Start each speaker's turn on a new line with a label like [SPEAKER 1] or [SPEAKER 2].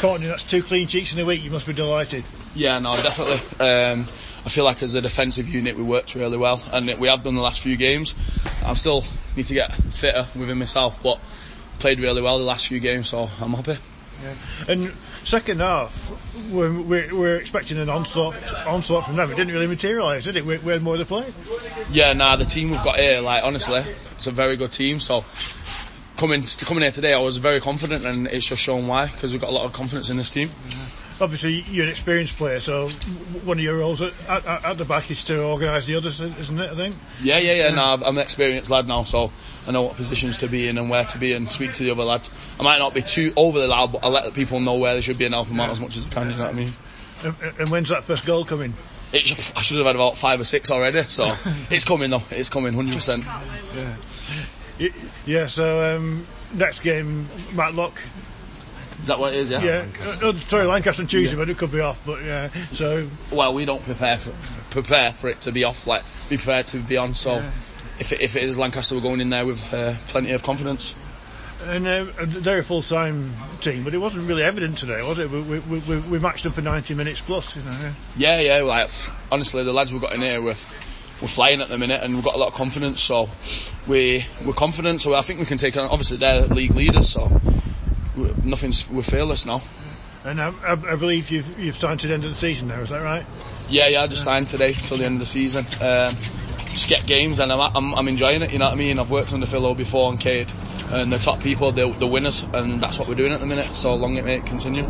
[SPEAKER 1] Courtney, that's two clean sheets in a week. You must be delighted.
[SPEAKER 2] Yeah, no, definitely. Um, I feel like as a defensive unit we worked really well, and we have done the last few games. I still need to get fitter within myself, but played really well the last few games, so I'm happy.
[SPEAKER 1] Yeah. And second half, we're, we're, we're, expecting an onslaught, onslaught from them. It didn't really materialise, did it? We, we had more to play.
[SPEAKER 2] Yeah, nah, the team we've got here, like honestly, it's a very good team. So coming coming here today, I was very confident, and it's just shown why because we've got a lot of confidence in this team.
[SPEAKER 1] Yeah. Obviously, you're an experienced player, so one of your roles at, at, at the back is to organise the others, isn't it? I think.
[SPEAKER 2] Yeah, yeah, yeah. yeah. No, I'm an experienced lad now, so I know what positions to be in and where to be, and speak to the other lads. I might not be too overly loud, but I let people know where they should be and help them yeah. out as much as I can. You know what I mean?
[SPEAKER 1] And, and when's that first goal coming?
[SPEAKER 2] It, I should have had about five or six already, so it's coming though. It's coming, hundred percent.
[SPEAKER 1] Yeah. Yeah. So um, next game, Matlock
[SPEAKER 2] is that what it is? Yeah.
[SPEAKER 1] Yeah. Uh, sorry, Lancaster on Tuesday, yeah. but it could be off. But yeah. So.
[SPEAKER 2] Well, we don't prepare for prepare for it to be off. Like be prepared to be on. So, yeah. if it, if it is Lancaster, we're going in there with uh, plenty of confidence.
[SPEAKER 1] And uh, they're a full-time team, but it wasn't really evident today, was it? We, we, we, we matched them for 90 minutes plus, you know.
[SPEAKER 2] Yeah, yeah. Like honestly, the lads we've got in here, we're we're flying at the minute, and we've got a lot of confidence. So we we're confident. So I think we can take on. Obviously, they're league leaders, so nothing's we're fearless now.
[SPEAKER 1] And I, I, believe you've you've signed to the end of the season now. Is that right?
[SPEAKER 2] Yeah, yeah. I just signed today till the end of the season. Um, just get games, and I'm, I'm, I'm enjoying it. You know what I mean? I've worked under Philo before and Cade, and the top people, the the winners, and that's what we're doing at the minute. So long it may continue.